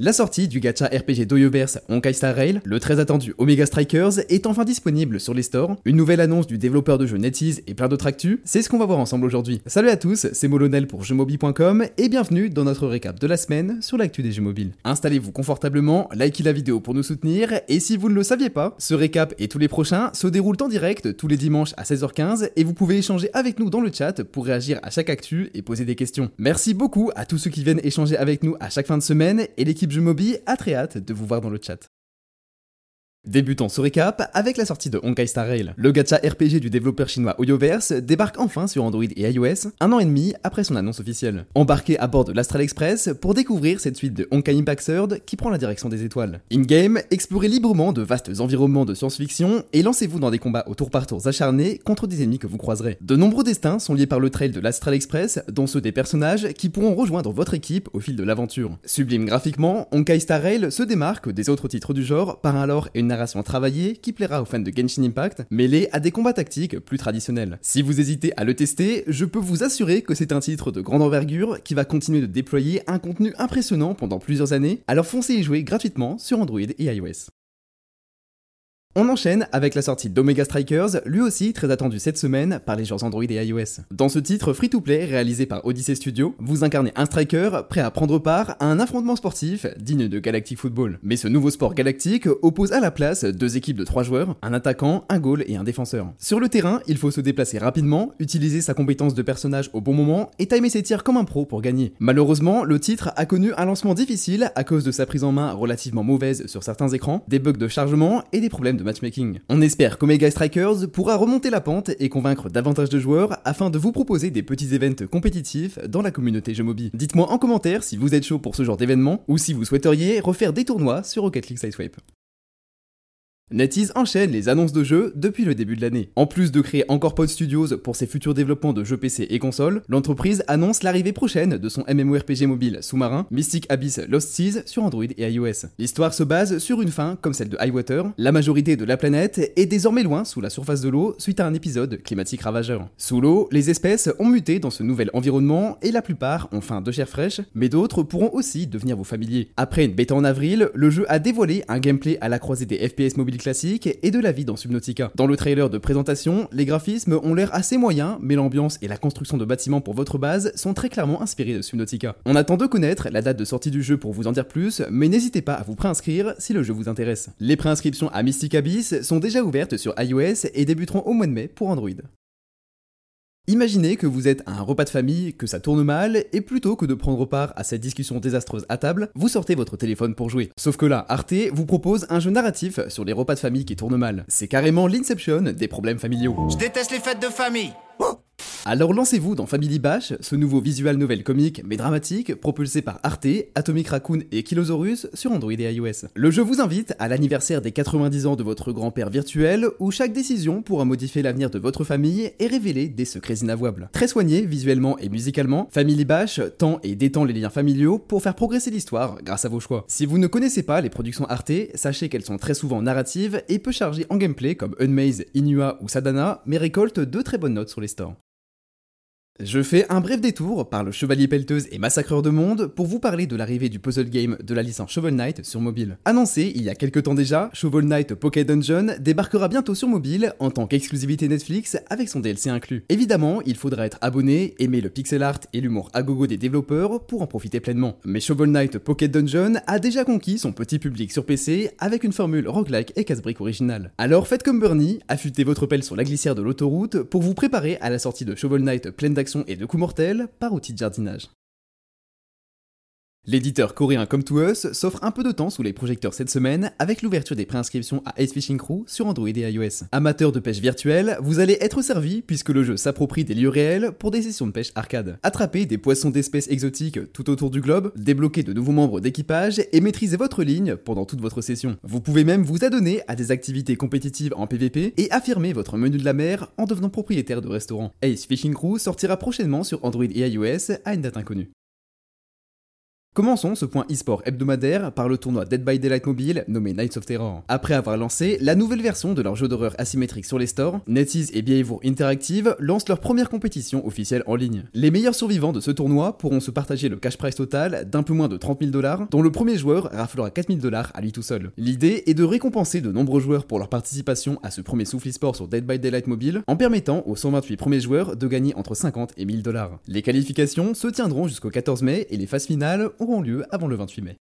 La sortie du gacha RPG d'Oyoverse Honkai Star Rail, le très attendu Omega Strikers, est enfin disponible sur les stores. Une nouvelle annonce du développeur de jeux NetEase et plein d'autres actus, c'est ce qu'on va voir ensemble aujourd'hui. Salut à tous, c'est Molonel pour jeuxmobile.com et bienvenue dans notre récap de la semaine sur l'actu des jeux mobiles. Installez-vous confortablement, likez la vidéo pour nous soutenir et si vous ne le saviez pas, ce récap et tous les prochains se déroulent en direct tous les dimanches à 16h15 et vous pouvez échanger avec nous dans le chat pour réagir à chaque actu et poser des questions. Merci beaucoup à tous ceux qui viennent échanger avec nous à chaque fin de semaine et l'équipe Jumobi a très hâte de vous voir dans le chat. Débutons ce récap avec la sortie de Honkai Star Rail. Le gacha RPG du développeur chinois Oyoverse débarque enfin sur Android et iOS, un an et demi après son annonce officielle. Embarquez à bord de l'Astral Express pour découvrir cette suite de Honkai Impact Third qui prend la direction des étoiles. In-game, explorez librement de vastes environnements de science-fiction et lancez-vous dans des combats au tour par tour acharnés contre des ennemis que vous croiserez. De nombreux destins sont liés par le trail de l'Astral Express, dont ceux des personnages qui pourront rejoindre votre équipe au fil de l'aventure. Sublime graphiquement, Honkai Star Rail se démarque des autres titres du genre par et une narration travaillée qui plaira aux fans de Genshin Impact, mêlée à des combats tactiques plus traditionnels. Si vous hésitez à le tester, je peux vous assurer que c'est un titre de grande envergure qui va continuer de déployer un contenu impressionnant pendant plusieurs années, alors foncez y jouer gratuitement sur Android et iOS. On enchaîne avec la sortie d'Omega Strikers, lui aussi très attendu cette semaine par les joueurs Android et iOS. Dans ce titre free-to-play réalisé par Odyssey Studio, vous incarnez un striker prêt à prendre part à un affrontement sportif digne de Galactic Football. Mais ce nouveau sport galactique oppose à la place deux équipes de trois joueurs, un attaquant, un goal et un défenseur. Sur le terrain, il faut se déplacer rapidement, utiliser sa compétence de personnage au bon moment et timer ses tirs comme un pro pour gagner. Malheureusement, le titre a connu un lancement difficile à cause de sa prise en main relativement mauvaise sur certains écrans, des bugs de chargement et des problèmes matchmaking. On espère qu'Omega Strikers pourra remonter la pente et convaincre davantage de joueurs afin de vous proposer des petits events compétitifs dans la communauté jeux. Dites-moi en commentaire si vous êtes chaud pour ce genre d'événement ou si vous souhaiteriez refaire des tournois sur Rocket League Sideswipe. NetEase enchaîne les annonces de jeux depuis le début de l'année. En plus de créer encore Pod Studios pour ses futurs développements de jeux PC et consoles, l'entreprise annonce l'arrivée prochaine de son MMORPG mobile sous-marin Mystic Abyss Lost Seas sur Android et iOS. L'histoire se base sur une fin comme celle de Highwater. La majorité de la planète est désormais loin sous la surface de l'eau suite à un épisode climatique ravageur. Sous l'eau, les espèces ont muté dans ce nouvel environnement et la plupart ont faim de chair fraîche, mais d'autres pourront aussi devenir vos familiers. Après une bêta en avril, le jeu a dévoilé un gameplay à la croisée des FPS mobiles classique et de la vie dans Subnautica. Dans le trailer de présentation, les graphismes ont l'air assez moyens, mais l'ambiance et la construction de bâtiments pour votre base sont très clairement inspirés de Subnautica. On attend de connaître la date de sortie du jeu pour vous en dire plus, mais n'hésitez pas à vous préinscrire si le jeu vous intéresse. Les préinscriptions à Mystic Abyss sont déjà ouvertes sur iOS et débuteront au mois de mai pour Android. Imaginez que vous êtes à un repas de famille, que ça tourne mal, et plutôt que de prendre part à cette discussion désastreuse à table, vous sortez votre téléphone pour jouer. Sauf que là, Arte vous propose un jeu narratif sur les repas de famille qui tournent mal. C'est carrément l'inception des problèmes familiaux. Je déteste les fêtes de famille. Alors lancez-vous dans Family Bash, ce nouveau visual novel comique mais dramatique propulsé par Arte, Atomic Raccoon et Kilosaurus sur Android et iOS. Le jeu vous invite à l'anniversaire des 90 ans de votre grand-père virtuel où chaque décision pourra modifier l'avenir de votre famille et révéler des secrets inavouables. Très soigné visuellement et musicalement, Family Bash tend et détend les liens familiaux pour faire progresser l'histoire grâce à vos choix. Si vous ne connaissez pas les productions Arte, sachez qu'elles sont très souvent narratives et peu chargées en gameplay comme Unmaze, Inua ou Sadana, mais récoltent de très bonnes notes sur les stores. Je fais un bref détour par le Chevalier Pelleteuse et Massacreur de Monde pour vous parler de l'arrivée du puzzle game de la licence Shovel Knight sur mobile. Annoncé il y a quelques temps déjà, Shovel Knight Pocket Dungeon débarquera bientôt sur mobile en tant qu'exclusivité Netflix avec son DLC inclus. Évidemment, il faudra être abonné, aimer le pixel art et l'humour à gogo des développeurs pour en profiter pleinement. Mais Shovel Knight Pocket Dungeon a déjà conquis son petit public sur PC avec une formule roguelike et casse-brique originale. Alors faites comme Bernie, affûtez votre pelle sur la glissière de l'autoroute pour vous préparer à la sortie de Shovel Knight pleine d'action et de coups mortels par outil de jardinage. L'éditeur coréen Come to Us s'offre un peu de temps sous les projecteurs cette semaine avec l'ouverture des préinscriptions à Ace Fishing Crew sur Android et iOS. Amateur de pêche virtuelle, vous allez être servi puisque le jeu s'approprie des lieux réels pour des sessions de pêche arcade. Attrapez des poissons d'espèces exotiques tout autour du globe, débloquez de nouveaux membres d'équipage et maîtrisez votre ligne pendant toute votre session. Vous pouvez même vous adonner à des activités compétitives en PvP et affirmer votre menu de la mer en devenant propriétaire de restaurant. Ace Fishing Crew sortira prochainement sur Android et iOS à une date inconnue. Commençons ce point e-sport hebdomadaire par le tournoi Dead by Daylight Mobile nommé Knights of Terror. Après avoir lancé la nouvelle version de leur jeu d'horreur asymétrique sur les stores, NetEase et Behavior Interactive lancent leur première compétition officielle en ligne. Les meilleurs survivants de ce tournoi pourront se partager le cash prize total d'un peu moins de 30 000 dollars, dont le premier joueur raflera 4 000 dollars à lui tout seul. L'idée est de récompenser de nombreux joueurs pour leur participation à ce premier souffle e-sport sur Dead by Daylight Mobile, en permettant aux 128 premiers joueurs de gagner entre 50 et 1000 dollars. Les qualifications se tiendront jusqu'au 14 mai et les phases finales auront lieu avant le 28 mai.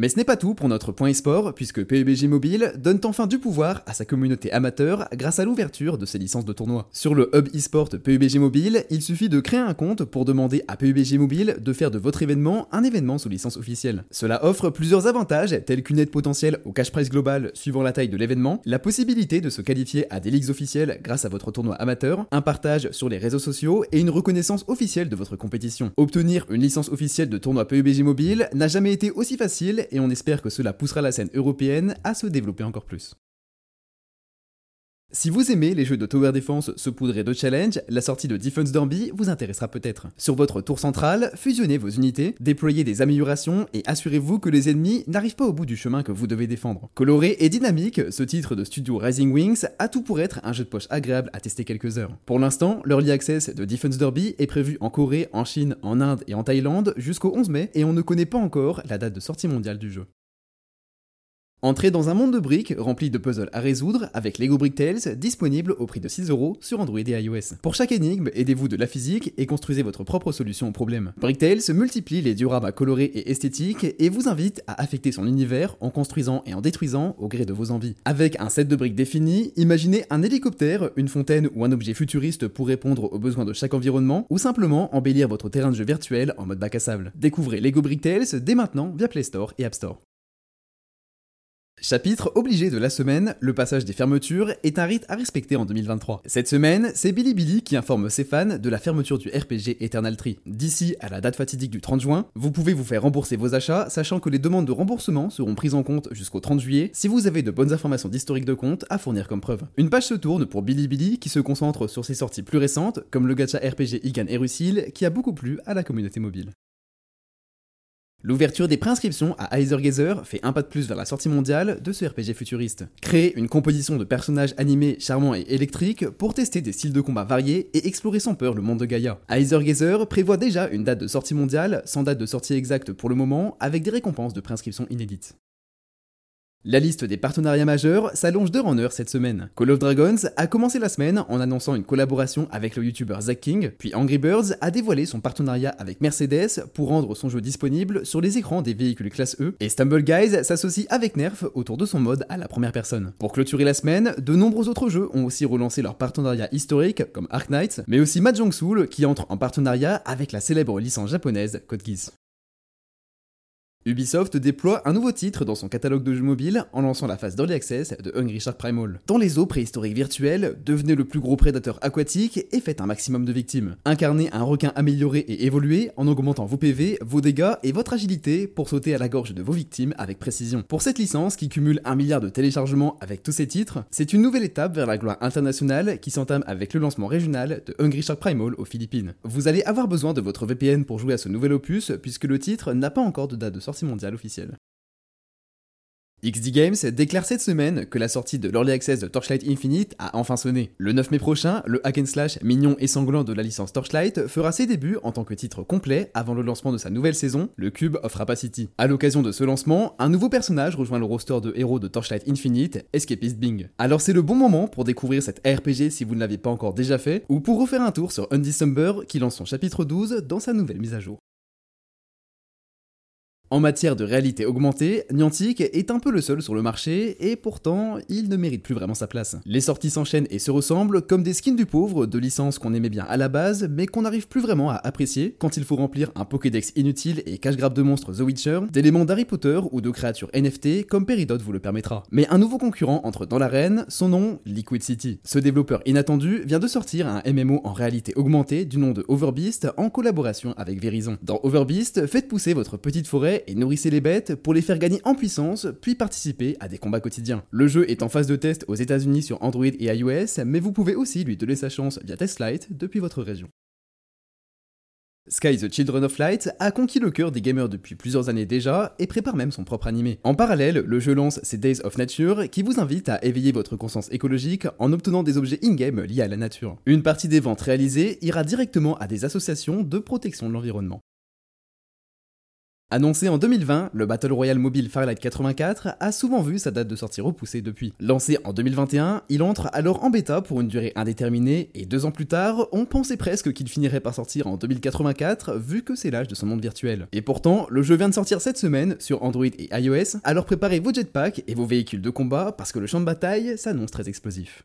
Mais ce n'est pas tout pour notre point e-sport, puisque PUBG Mobile donne enfin du pouvoir à sa communauté amateur grâce à l'ouverture de ses licences de tournoi. Sur le hub e-sport PUBG Mobile, il suffit de créer un compte pour demander à PUBG Mobile de faire de votre événement un événement sous licence officielle. Cela offre plusieurs avantages, tels qu'une aide potentielle au cash price global suivant la taille de l'événement, la possibilité de se qualifier à des ligues officielles grâce à votre tournoi amateur, un partage sur les réseaux sociaux et une reconnaissance officielle de votre compétition. Obtenir une licence officielle de tournoi PUBG Mobile n'a jamais été aussi facile et on espère que cela poussera la scène européenne à se développer encore plus. Si vous aimez les jeux de tower defense saupoudrés de challenge, la sortie de Defense Derby vous intéressera peut-être. Sur votre tour centrale, fusionnez vos unités, déployez des améliorations et assurez-vous que les ennemis n'arrivent pas au bout du chemin que vous devez défendre. Coloré et dynamique, ce titre de studio Rising Wings a tout pour être un jeu de poche agréable à tester quelques heures. Pour l'instant, l'early access de Defense Derby est prévu en Corée, en Chine, en Inde et en Thaïlande jusqu'au 11 mai et on ne connaît pas encore la date de sortie mondiale du jeu. Entrez dans un monde de briques rempli de puzzles à résoudre avec Lego Brick Tales disponible au prix de 6 euros sur Android et iOS. Pour chaque énigme, aidez-vous de la physique et construisez votre propre solution au problème. Brick Tales multiplie les dioramas colorés et esthétiques et vous invite à affecter son univers en construisant et en détruisant au gré de vos envies. Avec un set de briques défini, imaginez un hélicoptère, une fontaine ou un objet futuriste pour répondre aux besoins de chaque environnement ou simplement embellir votre terrain de jeu virtuel en mode bac à sable. Découvrez Lego Brick Tales dès maintenant via Play Store et App Store. Chapitre obligé de la semaine, le passage des fermetures est un rite à respecter en 2023. Cette semaine, c'est Bilibili qui informe ses fans de la fermeture du RPG Eternal Tree. D'ici à la date fatidique du 30 juin, vous pouvez vous faire rembourser vos achats, sachant que les demandes de remboursement seront prises en compte jusqu'au 30 juillet si vous avez de bonnes informations d'historique de compte à fournir comme preuve. Une page se tourne pour Bilibili qui se concentre sur ses sorties plus récentes, comme le gacha RPG Igan Erusil qui a beaucoup plu à la communauté mobile. L'ouverture des préinscriptions à Gazer fait un pas de plus vers la sortie mondiale de ce RPG futuriste. Créer une composition de personnages animés charmants et électriques pour tester des styles de combat variés et explorer sans peur le monde de. Heiser Gazer prévoit déjà une date de sortie mondiale, sans date de sortie exacte pour le moment, avec des récompenses de préinscription inédites. La liste des partenariats majeurs s'allonge d'heure en heure cette semaine. Call of Dragons a commencé la semaine en annonçant une collaboration avec le youtubeur Zack King, puis Angry Birds a dévoilé son partenariat avec Mercedes pour rendre son jeu disponible sur les écrans des véhicules classe E, et Stumble Guys s'associe avec Nerf autour de son mode à la première personne. Pour clôturer la semaine, de nombreux autres jeux ont aussi relancé leur partenariat historique, comme Ark Knight, mais aussi Mahjong Soul qui entre en partenariat avec la célèbre licence japonaise Code. Ubisoft déploie un nouveau titre dans son catalogue de jeux mobiles en lançant la phase d'Early Access de Hungry Shark Primal. Dans les eaux préhistoriques virtuelles, devenez le plus gros prédateur aquatique et faites un maximum de victimes. Incarnez un requin amélioré et évolué en augmentant vos PV, vos dégâts et votre agilité pour sauter à la gorge de vos victimes avec précision. Pour cette licence qui cumule un milliard de téléchargements avec tous ses titres, c'est une nouvelle étape vers la gloire internationale qui s'entame avec le lancement régional de Hungry Shark Primal aux Philippines. Vous allez avoir besoin de votre VPN pour jouer à ce nouvel opus puisque le titre n'a pas encore de date de sortie mondiale officielle. XD Games déclare cette semaine que la sortie de l'Early Access de Torchlight Infinite a enfin sonné. Le 9 mai prochain, le hack and slash mignon et sanglant de la licence Torchlight fera ses débuts en tant que titre complet avant le lancement de sa nouvelle saison, le Cube of Rapacity. À l'occasion de ce lancement, un nouveau personnage rejoint le roster de héros de Torchlight Infinite, Escapist Bing. Alors c'est le bon moment pour découvrir cette RPG si vous ne l'avez pas encore déjà fait, ou pour refaire un tour sur Undecember qui lance son chapitre 12 dans sa nouvelle mise à jour. En matière de réalité augmentée, Niantic est un peu le seul sur le marché et pourtant il ne mérite plus vraiment sa place. Les sorties s'enchaînent et se ressemblent comme des skins du pauvre de licences qu'on aimait bien à la base mais qu'on n'arrive plus vraiment à apprécier quand il faut remplir un Pokédex inutile et cache-grappe de monstres The Witcher, d'éléments d'Harry Potter ou de créatures NFT comme Peridot vous le permettra. Mais un nouveau concurrent entre dans l'arène, son nom Liquid City. Ce développeur inattendu vient de sortir un MMO en réalité augmentée du nom de Overbeast en collaboration avec Verizon. Dans Overbeast, faites pousser votre petite forêt et nourrissez les bêtes pour les faire gagner en puissance, puis participer à des combats quotidiens. Le jeu est en phase de test aux États-Unis sur Android et iOS, mais vous pouvez aussi lui donner sa chance via Test Lite depuis votre région. Sky the Children of Light a conquis le cœur des gamers depuis plusieurs années déjà et prépare même son propre animé. En parallèle, le jeu lance ses Days of Nature qui vous invite à éveiller votre conscience écologique en obtenant des objets in-game liés à la nature. Une partie des ventes réalisées ira directement à des associations de protection de l'environnement. Annoncé en 2020, le Battle Royale mobile Firelight 84 a souvent vu sa date de sortie repoussée depuis. Lancé en 2021, il entre alors en bêta pour une durée indéterminée et deux ans plus tard, on pensait presque qu'il finirait par sortir en 2084 vu que c'est l'âge de son monde virtuel. Et pourtant, le jeu vient de sortir cette semaine sur Android et iOS, alors préparez vos jetpacks et vos véhicules de combat parce que le champ de bataille s'annonce très explosif.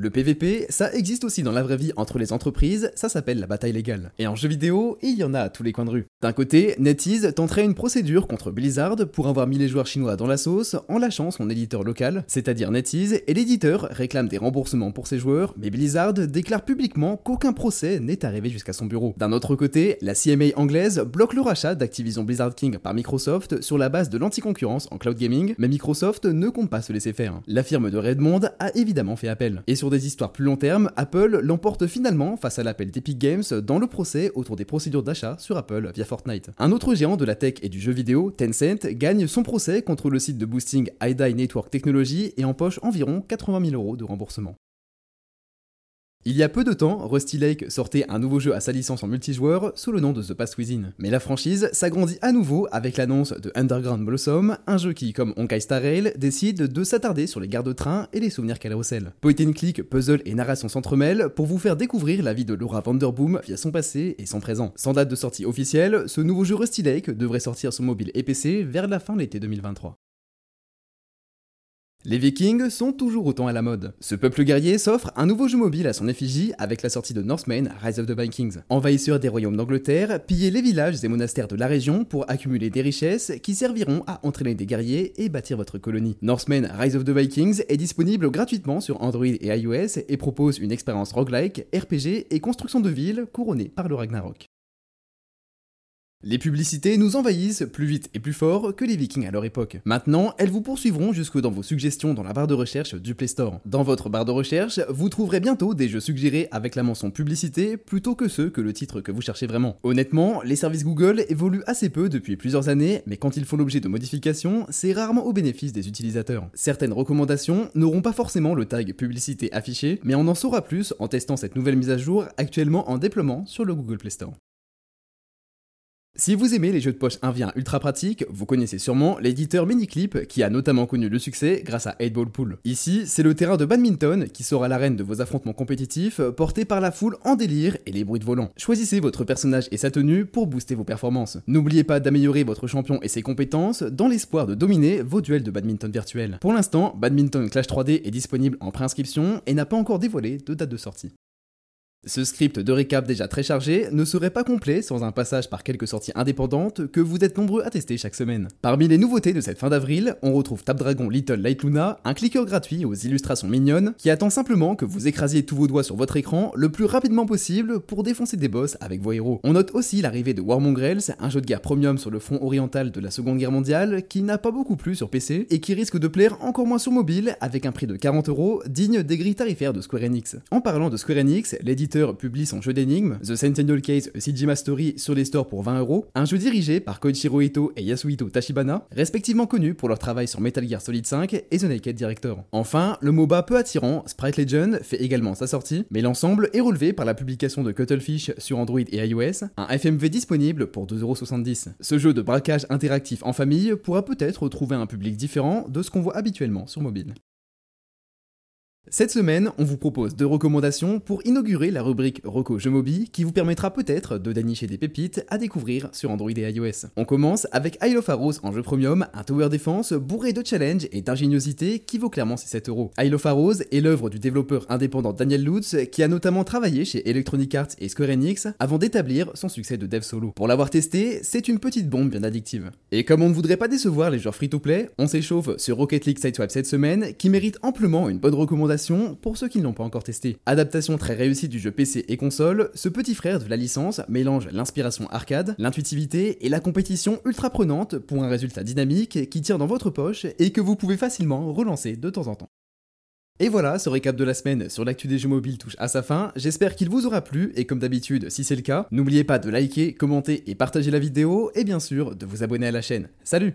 Le PVP, ça existe aussi dans la vraie vie entre les entreprises, ça s'appelle la bataille légale. Et en jeu vidéo, il y en a à tous les coins de rue. D'un côté, NetEase tenterait une procédure contre Blizzard pour avoir mis les joueurs chinois dans la sauce en lâchant son éditeur local, c'est-à-dire NetEase, et l'éditeur réclame des remboursements pour ses joueurs, mais Blizzard déclare publiquement qu'aucun procès n'est arrivé jusqu'à son bureau. D'un autre côté, la CMA anglaise bloque le rachat d'Activision Blizzard King par Microsoft sur la base de l'anticoncurrence en cloud gaming, mais Microsoft ne compte pas se laisser faire. La firme de Redmond a évidemment fait appel. Des histoires plus long terme, Apple l'emporte finalement face à l'appel d'Epic Games dans le procès autour des procédures d'achat sur Apple via Fortnite. Un autre géant de la tech et du jeu vidéo, Tencent, gagne son procès contre le site de boosting iDie Network Technology et empoche environ 80 000 euros de remboursement. Il y a peu de temps, Rusty Lake sortait un nouveau jeu à sa licence en multijoueur sous le nom de The Past Within. Mais la franchise s'agrandit à nouveau avec l'annonce de Underground Blossom, un jeu qui, comme Honkai Star Rail, décide de s'attarder sur les gares de train et les souvenirs carousel. Point and click, puzzle et narration s'entremêlent pour vous faire découvrir la vie de Laura Vanderboom via son passé et son présent. Sans date de sortie officielle, ce nouveau jeu Rusty Lake devrait sortir sur mobile et PC vers la fin de l'été 2023. Les Vikings sont toujours autant à la mode. Ce peuple guerrier s'offre un nouveau jeu mobile à son effigie avec la sortie de Northmen Rise of the Vikings. Envahisseurs des royaumes d'Angleterre, piller les villages et monastères de la région pour accumuler des richesses qui serviront à entraîner des guerriers et bâtir votre colonie. Northmen Rise of the Vikings est disponible gratuitement sur Android et iOS et propose une expérience roguelike, RPG et construction de villes couronnée par le Ragnarok. Les publicités nous envahissent plus vite et plus fort que les vikings à leur époque. Maintenant, elles vous poursuivront jusque dans vos suggestions dans la barre de recherche du Play Store. Dans votre barre de recherche, vous trouverez bientôt des jeux suggérés avec la mention publicité plutôt que ceux que le titre que vous cherchez vraiment. Honnêtement, les services Google évoluent assez peu depuis plusieurs années, mais quand ils font l'objet de modifications, c'est rarement au bénéfice des utilisateurs. Certaines recommandations n'auront pas forcément le tag publicité affiché, mais on en saura plus en testant cette nouvelle mise à jour actuellement en déploiement sur le Google Play Store. Si vous aimez les jeux de poche 1v1 ultra pratiques, vous connaissez sûrement l'éditeur Miniclip qui a notamment connu le succès grâce à 8 Ball Pool. Ici, c'est le terrain de badminton qui sera l'arène de vos affrontements compétitifs porté par la foule en délire et les bruits de volant. Choisissez votre personnage et sa tenue pour booster vos performances. N'oubliez pas d'améliorer votre champion et ses compétences dans l'espoir de dominer vos duels de badminton virtuels. Pour l'instant, Badminton Clash 3D est disponible en préinscription et n'a pas encore dévoilé de date de sortie. Ce script de récap déjà très chargé ne serait pas complet sans un passage par quelques sorties indépendantes que vous êtes nombreux à tester chaque semaine. Parmi les nouveautés de cette fin d'avril, on retrouve Tapdragon Little Light Luna, un clicker gratuit aux illustrations mignonnes qui attend simplement que vous écrasiez tous vos doigts sur votre écran le plus rapidement possible pour défoncer des boss avec vos héros. On note aussi l'arrivée de War Mongrels, un jeu de guerre premium sur le front oriental de la Seconde Guerre mondiale qui n'a pas beaucoup plu sur PC et qui risque de plaire encore moins sur mobile avec un prix de 40 euros digne des grilles tarifaires de Square Enix. En parlant de Square Enix, l'éditeur publie son jeu d'énigmes, The Sentinel Case Sijima Story, sur les stores pour 20 euros, un jeu dirigé par Koichiro Ito et Yasuhito Tachibana, respectivement connus pour leur travail sur Metal Gear Solid 5 et The Naked Director. Enfin, le MOBA peu attirant, Sprite Legend, fait également sa sortie, mais l'ensemble est relevé par la publication de Cuttlefish sur Android et iOS, un FMV disponible pour 2,70€. Ce jeu de braquage interactif en famille pourra peut-être trouver un public différent de ce qu'on voit habituellement sur mobile. Cette semaine, on vous propose deux recommandations pour inaugurer la rubrique Reco Jeux Mobi qui vous permettra peut-être de dénicher des pépites à découvrir sur Android et iOS. On commence avec Isle of Arrows en jeu premium, un tower defense bourré de challenges et d'ingéniosité qui vaut clairement ses 7 euros. Isle of Arrows est l'œuvre du développeur indépendant Daniel Lutz qui a notamment travaillé chez Electronic Arts et Square Enix avant d'établir son succès de dev solo. Pour l'avoir testé, c'est une petite bombe bien addictive. Et comme on ne voudrait pas décevoir les joueurs free-to-play, on s'échauffe sur Rocket League Sideswipe cette semaine qui mérite amplement une bonne pour ceux qui ne l'ont pas encore testé. Adaptation très réussie du jeu PC et console, ce petit frère de la licence mélange l'inspiration arcade, l'intuitivité et la compétition ultra prenante pour un résultat dynamique qui tire dans votre poche et que vous pouvez facilement relancer de temps en temps. Et voilà, ce récap de la semaine sur l'actu des jeux mobiles touche à sa fin. J'espère qu'il vous aura plu et comme d'habitude, si c'est le cas, n'oubliez pas de liker, commenter et partager la vidéo et bien sûr de vous abonner à la chaîne. Salut